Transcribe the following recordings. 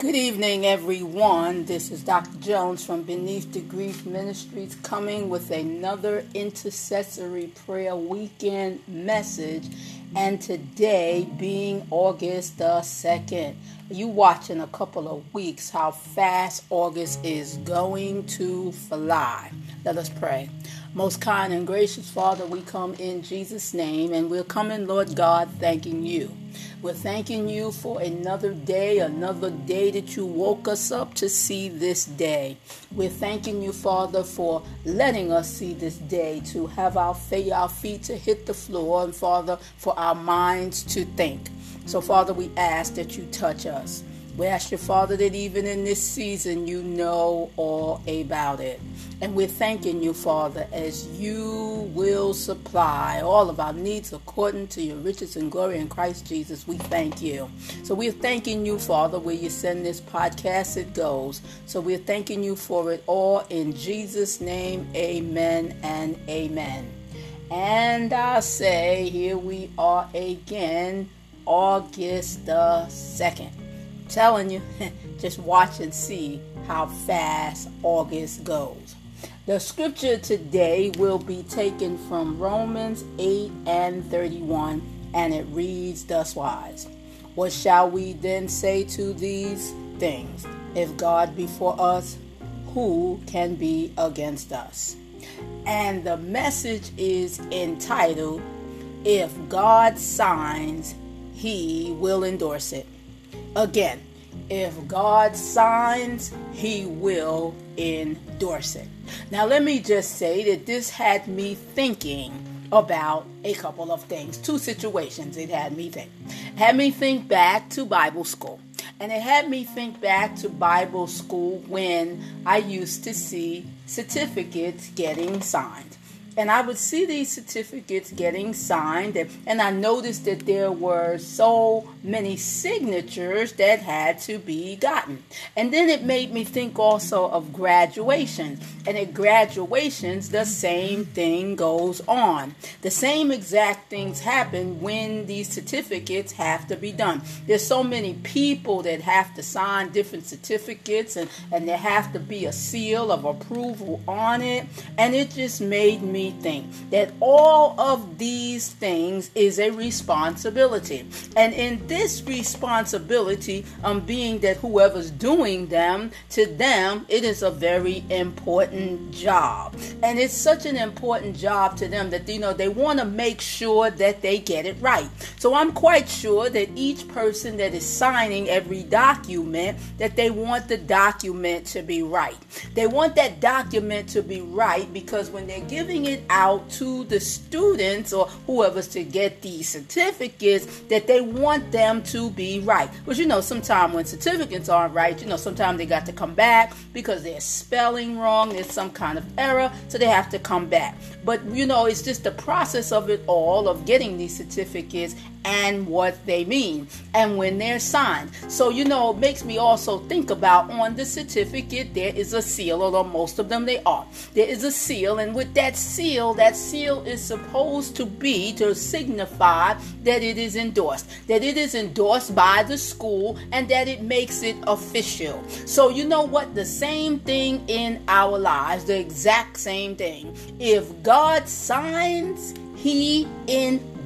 Good evening, everyone. This is Dr. Jones from Beneath the Grief Ministries coming with another intercessory prayer weekend message. And today, being August the 2nd, you watching a couple of weeks how fast August is going to fly. Let us pray. Most kind and gracious Father, we come in Jesus' name and we're coming, Lord God, thanking you. We're thanking you for another day, another day that you woke us up to see this day. We're thanking you, Father, for letting us see this day, to have our our feet to hit the floor, and Father, for our minds to think. So, Father, we ask that you touch us. We ask your Father that even in this season you know all about it. And we're thanking you, Father, as you will supply all of our needs according to your riches and glory in Christ Jesus. We thank you. So we're thanking you, Father, where you send this podcast, it goes. So we're thanking you for it all in Jesus' name. Amen and amen. And I say, here we are again, August the 2nd telling you, just watch and see how fast August goes. The scripture today will be taken from Romans 8 and 31, and it reads thus wise What shall we then say to these things? If God be for us, who can be against us? And the message is entitled, If God signs, he will endorse it. Again, if God signs, he will endorse it. Now, let me just say that this had me thinking about a couple of things, two situations it had me think. Had me think back to Bible school. And it had me think back to Bible school when I used to see certificates getting signed and I would see these certificates getting signed, and, and I noticed that there were so many signatures that had to be gotten. And then it made me think also of graduations. And at graduations, the same thing goes on. The same exact things happen when these certificates have to be done. There's so many people that have to sign different certificates, and, and there have to be a seal of approval on it. And it just made me think that all of these things is a responsibility. And in this responsibility, um, being that whoever's doing them, to them, it is a very important job. And it's such an important job to them that, you know, they want to make sure that they get it right. So I'm quite sure that each person that is signing every document, that they want the document to be right. They want that document to be right because when they're giving it out to the students or whoever's to get these certificates that they want them to be right. But you know, sometimes when certificates aren't right, you know, sometimes they got to come back because they're spelling wrong, there's some kind of error, so they have to come back. But you know, it's just the process of it all of getting these certificates and what they mean and when they're signed. So, you know, it makes me also think about on the certificate there is a seal, although most of them they are. There is a seal, and with that seal, that seal is supposed to be to signify that it is endorsed, that it is endorsed by the school, and that it makes it official. So, you know what? The same thing in our lives, the exact same thing. If God signs, He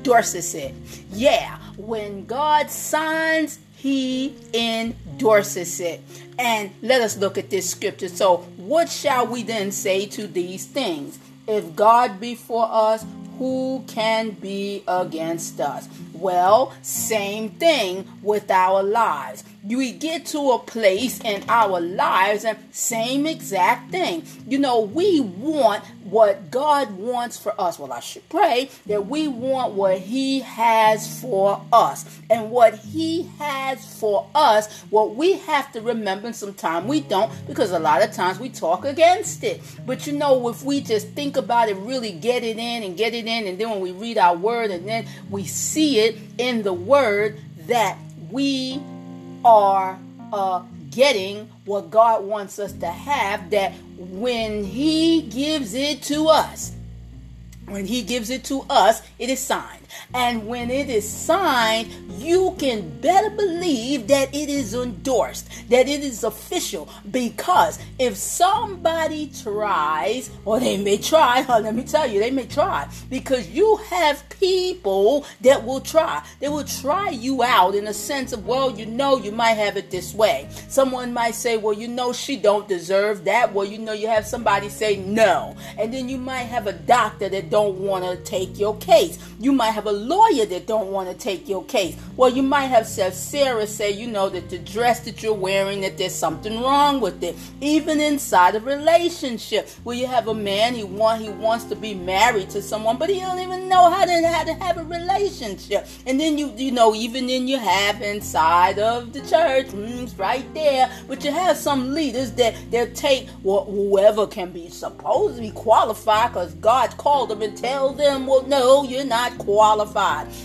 endorses it. Yeah, when God signs, He endorses it. And let us look at this scripture. So, what shall we then say to these things? If God be for us, who can be against us? Well, same thing with our lives. We get to a place in our lives and same exact thing. You know, we want what God wants for us. Well, I should pray that we want what He has for us. And what He has for us, what we have to remember, sometimes we don't, because a lot of times we talk against it. But you know, if we just think about it, really get it in and get it in, and then when we read our word and then we see it in the word that we are uh, getting what God wants us to have, that when He gives it to us, when he gives it to us, it is signed. And when it is signed, you can better believe that it is endorsed, that it is official. Because if somebody tries, or they may try, let me tell you, they may try, because you have people that will try. They will try you out in a sense of, well, you know, you might have it this way. Someone might say, well, you know, she don't deserve that. Well, you know, you have somebody say no. And then you might have a doctor that don't want to take your case. You might have a lawyer that don't want to take your case. Well, you might have said Sarah say, you know, that the dress that you're wearing, that there's something wrong with it. Even inside a relationship, where you have a man, he want he wants to be married to someone, but he don't even know how to how to have a relationship. And then you you know, even then you have inside of the church, mm, right there, but you have some leaders that they'll take well, whoever can be supposed to be qualified because God called them and tell them, well, no, you're not qualified.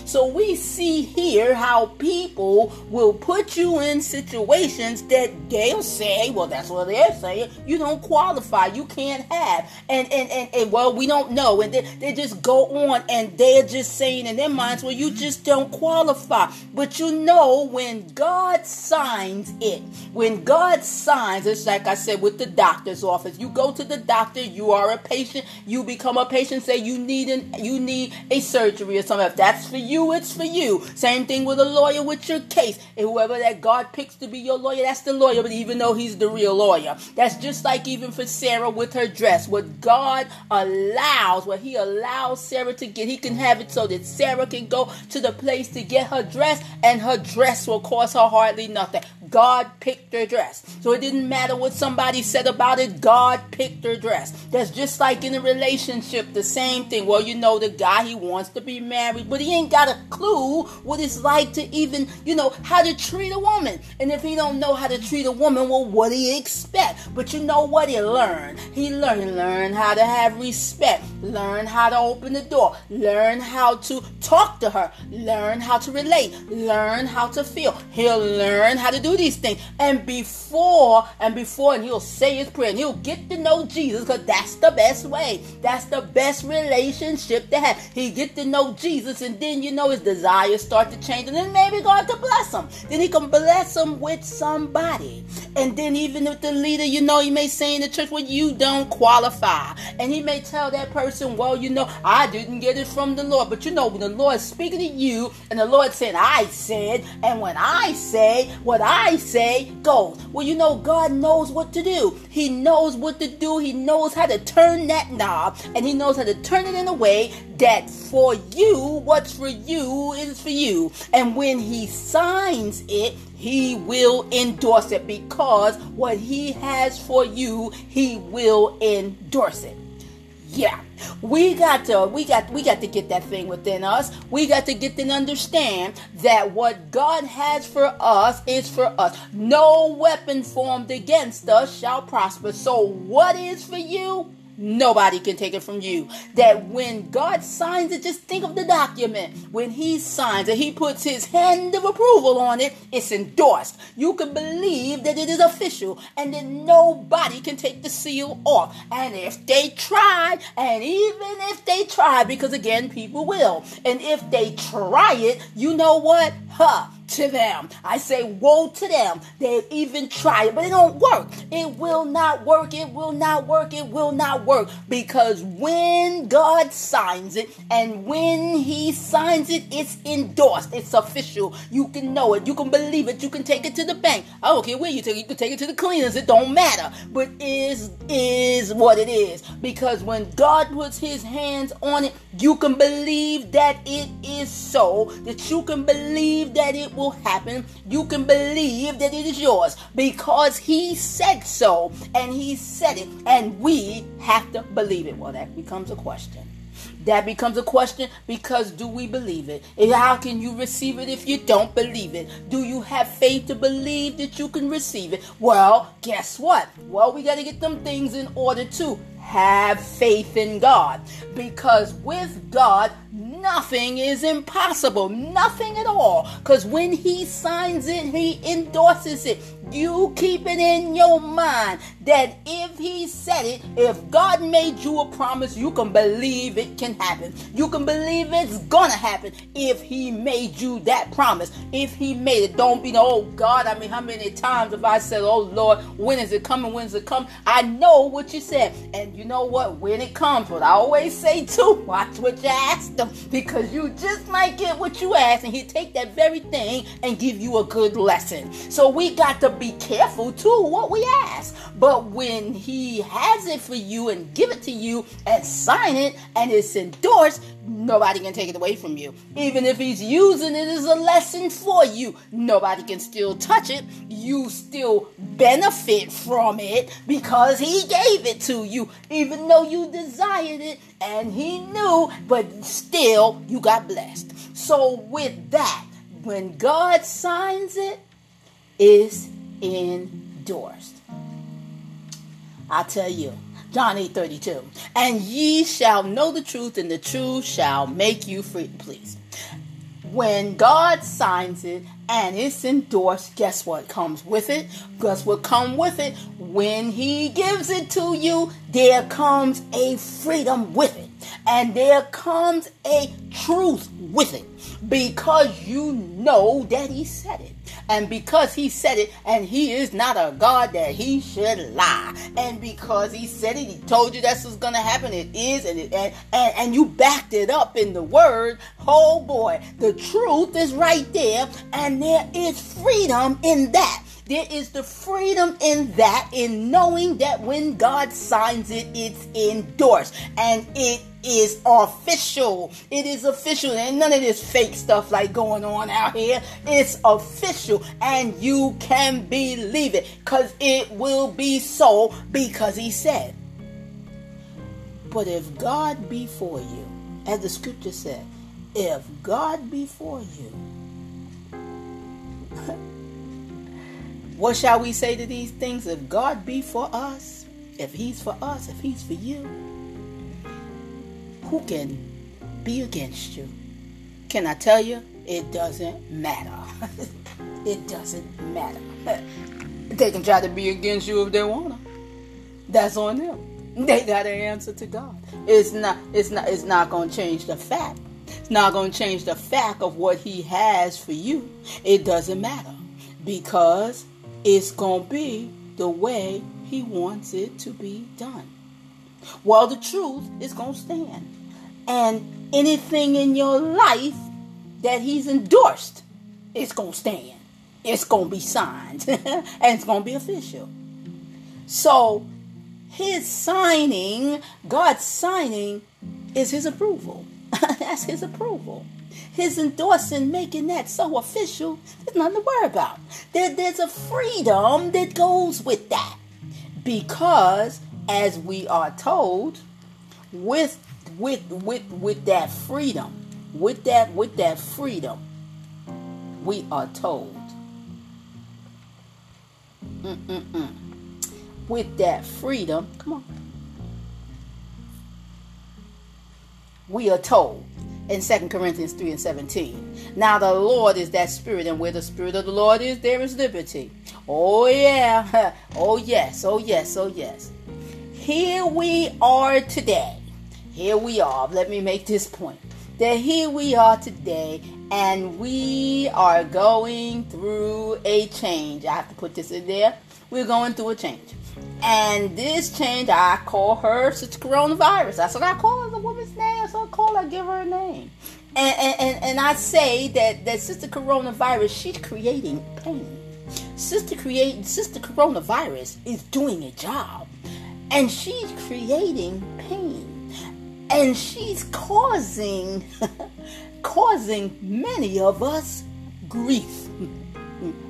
So we see here how people will put you in situations that they'll say, well, that's what they're saying, you don't qualify, you can't have. And and, and, and well, we don't know. And they, they just go on and they're just saying in their minds, well, you just don't qualify. But you know, when God signs it, when God signs, it's like I said with the doctor's office. You go to the doctor, you are a patient, you become a patient, say you need an you need a surgery something. If that's for you, it's for you. Same thing with a lawyer with your case. And whoever that God picks to be your lawyer, that's the lawyer, but even though he's the real lawyer. That's just like even for Sarah with her dress. What God allows, what he allows Sarah to get, he can have it so that Sarah can go to the place to get her dress and her dress will cost her hardly nothing. God picked her dress. So it didn't matter what somebody said about it, God picked her dress. That's just like in a relationship, the same thing. Well, you know, the guy, he wants to be married, but he ain't got a clue what it's like to even, you know, how to treat a woman. And if he don't know how to treat a woman, well, what do you expect? But you know what he learned? He learned, learn how to have respect, learn how to open the door, learn how to talk to her, learn how to relate, learn how to feel. He'll learn how to do these things. And before, and before, and he'll say his prayer, and he'll get to know Jesus because that's the best way. That's the best relationship to have. He get to know Jesus, and then you know his desires start to change, and then maybe God to bless him. Then he can bless him with somebody. And then even if the leader, you know, he may say in the church, well, you don't qualify. And he may tell that person, well, you know, I didn't get it from the Lord. But you know, when the Lord is speaking to you, and the Lord said, I said, and when I say what I say goes. Well, you know, God knows what to do. He knows what to do. He knows how to turn that knob, and He knows how to turn it in a way that for you, what's for you is for you. And when He signs it, he will endorse it because what he has for you, he will endorse it. Yeah. We got to we got we got to get that thing within us. We got to get to understand that what God has for us is for us. No weapon formed against us shall prosper. So what is for you? Nobody can take it from you. That when God signs it, just think of the document. When He signs it, He puts His hand of approval on it, it's endorsed. You can believe that it is official and that nobody can take the seal off. And if they try, and even if they try, because again, people will, and if they try it, you know what? Huh to them. I say woe to them. They even try it, but it don't work. It will not work. It will not work. It will not work because when God signs it and when he signs it, it's endorsed. It's official. You can know it. You can believe it. You can take it to the bank. Oh, I don't care where you take it. You can take it to the cleaners. It don't matter. But is is what it is. Because when God puts his hands on it, you can believe that it is so. That you can believe that it will happen, you can believe that it is yours because He said so and He said it, and we have to believe it. Well, that becomes a question. That becomes a question because do we believe it? And how can you receive it if you don't believe it? Do you have faith to believe that you can receive it? Well, guess what? Well, we got to get them things in order to have faith in God. Because with God, nothing is impossible. Nothing at all. Because when He signs it, He endorses it. You keep it in your mind that if he said it, if God made you a promise, you can believe it can happen. You can believe it's gonna happen if he made you that promise. If he made it, don't be oh God. I mean, how many times have I said, Oh Lord, when is it coming? When is it coming? I know what you said. And you know what? When it comes, what I always say too, watch what you ask them because you just might get what you ask, and he take that very thing and give you a good lesson. So we got to be careful too what we ask. But when he has it for you and give it to you and sign it and it's endorsed, nobody can take it away from you. Even if he's using it as a lesson for you, nobody can still touch it. You still benefit from it because he gave it to you, even though you desired it and he knew, but still you got blessed. So, with that, when God signs it's endorsed. I tell you, John 8 32. And ye shall know the truth, and the truth shall make you free. Please. When God signs it and it's endorsed, guess what comes with it? Guess what comes with it? When He gives it to you, there comes a freedom with it. And there comes a truth with it because you know that He said it. And because he said it, and he is not a God that he should lie. And because he said it, he told you that's what's gonna happen. It is, and it, and, and and you backed it up in the word. Oh boy, the truth is right there, and there is freedom in that. There is the freedom in that, in knowing that when God signs it, it's endorsed and it is official. It is official. And none of this fake stuff like going on out here. It's official. And you can believe it because it will be so because he said. But if God be for you, as the scripture said, if God be for you, What shall we say to these things? If God be for us, if He's for us, if He's for you, who can be against you? Can I tell you? It doesn't matter. it doesn't matter. They can try to be against you if they wanna. That's on them. They got an answer to God. It's not. It's not. It's not gonna change the fact. It's not gonna change the fact of what He has for you. It doesn't matter because it's to be the way He wants it to be done. Well, the truth is to stand. And anything in your life that He's endorsed, it's going to stand. It's going to be signed. and it's going to be official. So, His signing, God's signing, is His approval. That's His approval his endorsing, making that so official, there's nothing to worry about. There, there's a freedom that goes with that. Because, as we are told, with with with with that freedom, with that with that freedom, we are told. Mm-mm-mm. With that freedom, come on. We are told in 2 Corinthians 3 and 17. Now the Lord is that spirit, and where the spirit of the Lord is, there is liberty. Oh yeah. Oh yes. Oh yes. Oh yes. Here we are today. Here we are. Let me make this point. That here we are today, and we are going through a change. I have to put this in there. We're going through a change. And this change, I call her since coronavirus. That's what I call her, the woman's name. So I call her, give her a name. And, and, and, and I say that, that Sister Coronavirus, she's creating pain. Sister create Sister Coronavirus is doing a job. And she's creating pain. And she's causing causing many of us grief.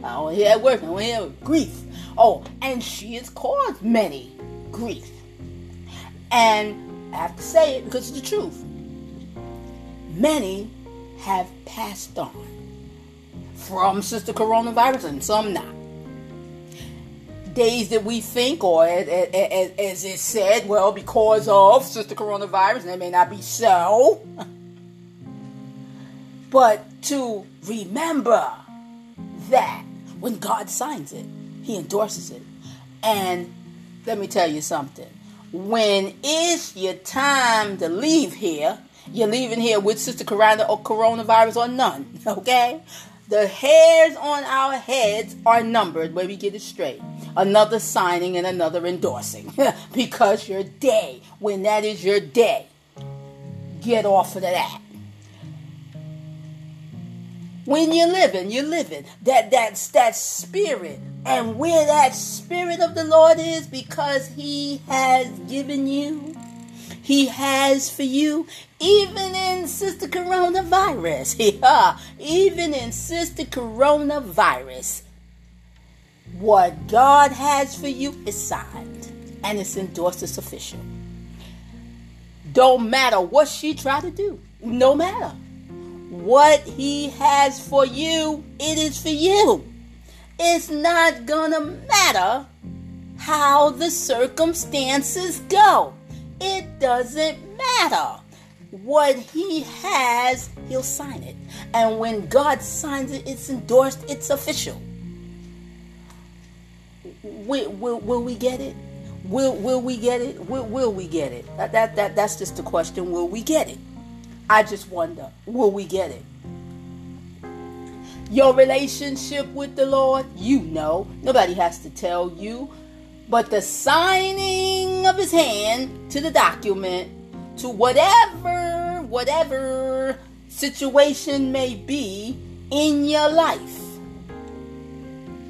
I don't hear that word, I don't hear grief Oh, and she has caused many grief. And I have to say it because it's the truth. Many have passed on from Sister Coronavirus and some not. Days that we think, or as, as, as it said, well, because of Sister Coronavirus, and it may not be so. but to remember that when God signs it, He endorses it. And let me tell you something. When it's your time to leave here, you're leaving here with Sister Corona or coronavirus or none, okay? The hairs on our heads are numbered where we get it straight. Another signing and another endorsing. because your day, when that is your day, get off of that. When you're living, you're living. That that's that spirit. And where that spirit of the Lord is, because He has given you, He has for you, even in Sister Coronavirus. Yeah, even in Sister Coronavirus. What God has for you is signed and it's endorsed as official. Don't matter what she try to do. No matter. What he has for you, it is for you. It's not gonna matter how the circumstances go. It doesn't matter. What he has, he'll sign it. And when God signs it, it's endorsed, it's official. Will, will, will we get it? Will, will we get it? Will, will we get it? That, that, that, that's just the question. Will we get it? I just wonder, will we get it? Your relationship with the Lord, you know. Nobody has to tell you. But the signing of his hand to the document, to whatever, whatever situation may be in your life,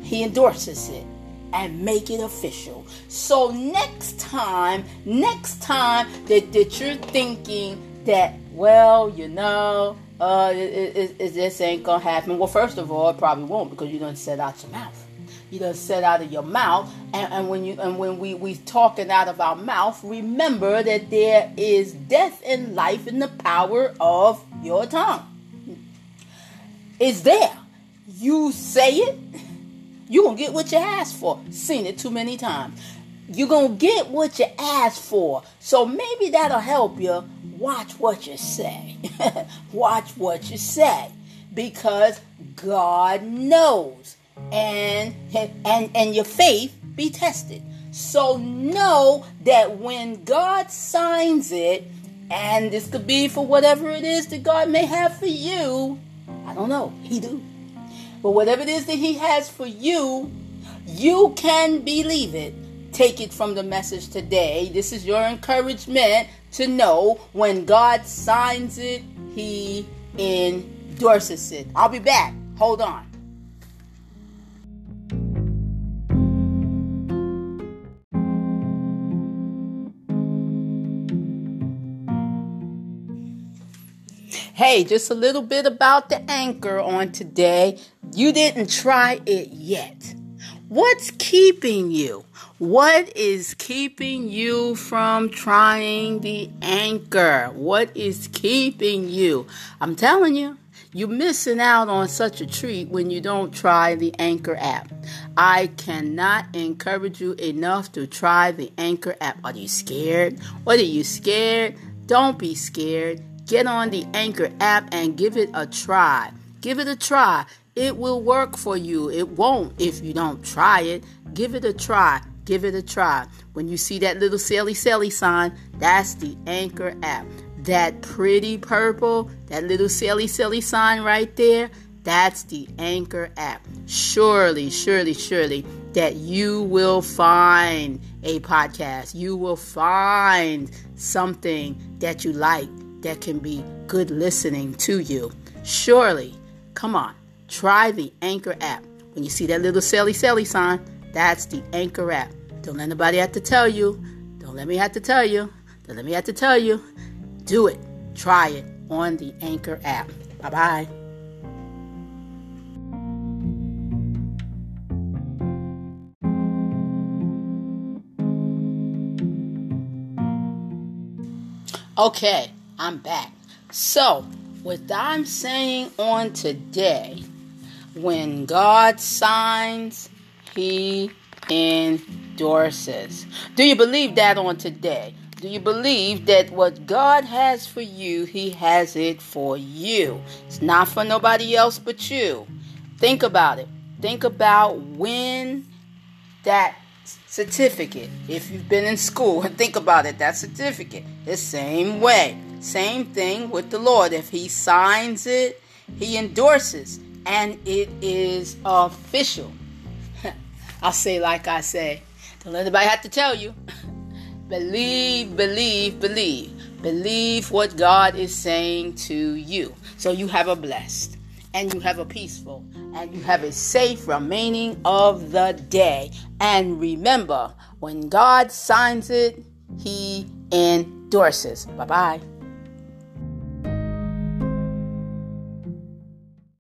he endorses it and make it official. So next time, next time that, that you're thinking that, well, you know, uh, it, it, it, this ain't gonna happen. Well, first of all, it probably won't because you don't set out your mouth. You don't set out of your mouth, and, and when you and when we we talking out of our mouth, remember that there is death and life in the power of your tongue. It's there. You say it, you gonna get what you asked for. Seen it too many times. You're gonna get what you asked for. So maybe that'll help you watch what you say. watch what you say because God knows and and and your faith be tested. So know that when God signs it and this could be for whatever it is that God may have for you, I don't know, he do. But whatever it is that he has for you, you can believe it take it from the message today. This is your encouragement to know when God signs it, He endorses it. I'll be back. Hold on. Hey, just a little bit about the anchor on today. You didn't try it yet. What's keeping you? What is keeping you from trying the anchor? What is keeping you? I'm telling you, you're missing out on such a treat when you don't try the Anchor app. I cannot encourage you enough to try the Anchor app. Are you scared? What are you scared? Don't be scared. Get on the Anchor app and give it a try. Give it a try. It will work for you. It won't if you don't try it. Give it a try. Give it a try. When you see that little Sally Sally sign, that's the Anchor app. That pretty purple, that little Sally Sally sign right there, that's the Anchor app. Surely, surely, surely that you will find a podcast. You will find something that you like that can be good listening to you. Surely, come on, try the Anchor app. When you see that little Sally Sally sign, that's the Anchor app. Don't let nobody have to tell you. Don't let me have to tell you. Don't let me have to tell you. Do it. Try it on the Anchor app. Bye bye. Okay, I'm back. So, what I'm saying on today, when God signs, He endorses. Do you believe that on today? Do you believe that what God has for you, He has it for you? It's not for nobody else but you. Think about it. Think about when that certificate. If you've been in school think about it, that certificate. The same way. Same thing with the Lord. If He signs it, He endorses, and it is official. I'll say like I say. Don't let anybody have to tell you. believe, believe, believe. Believe what God is saying to you. So you have a blessed and you have a peaceful and you have a safe remaining of the day. And remember, when God signs it, He endorses. Bye bye.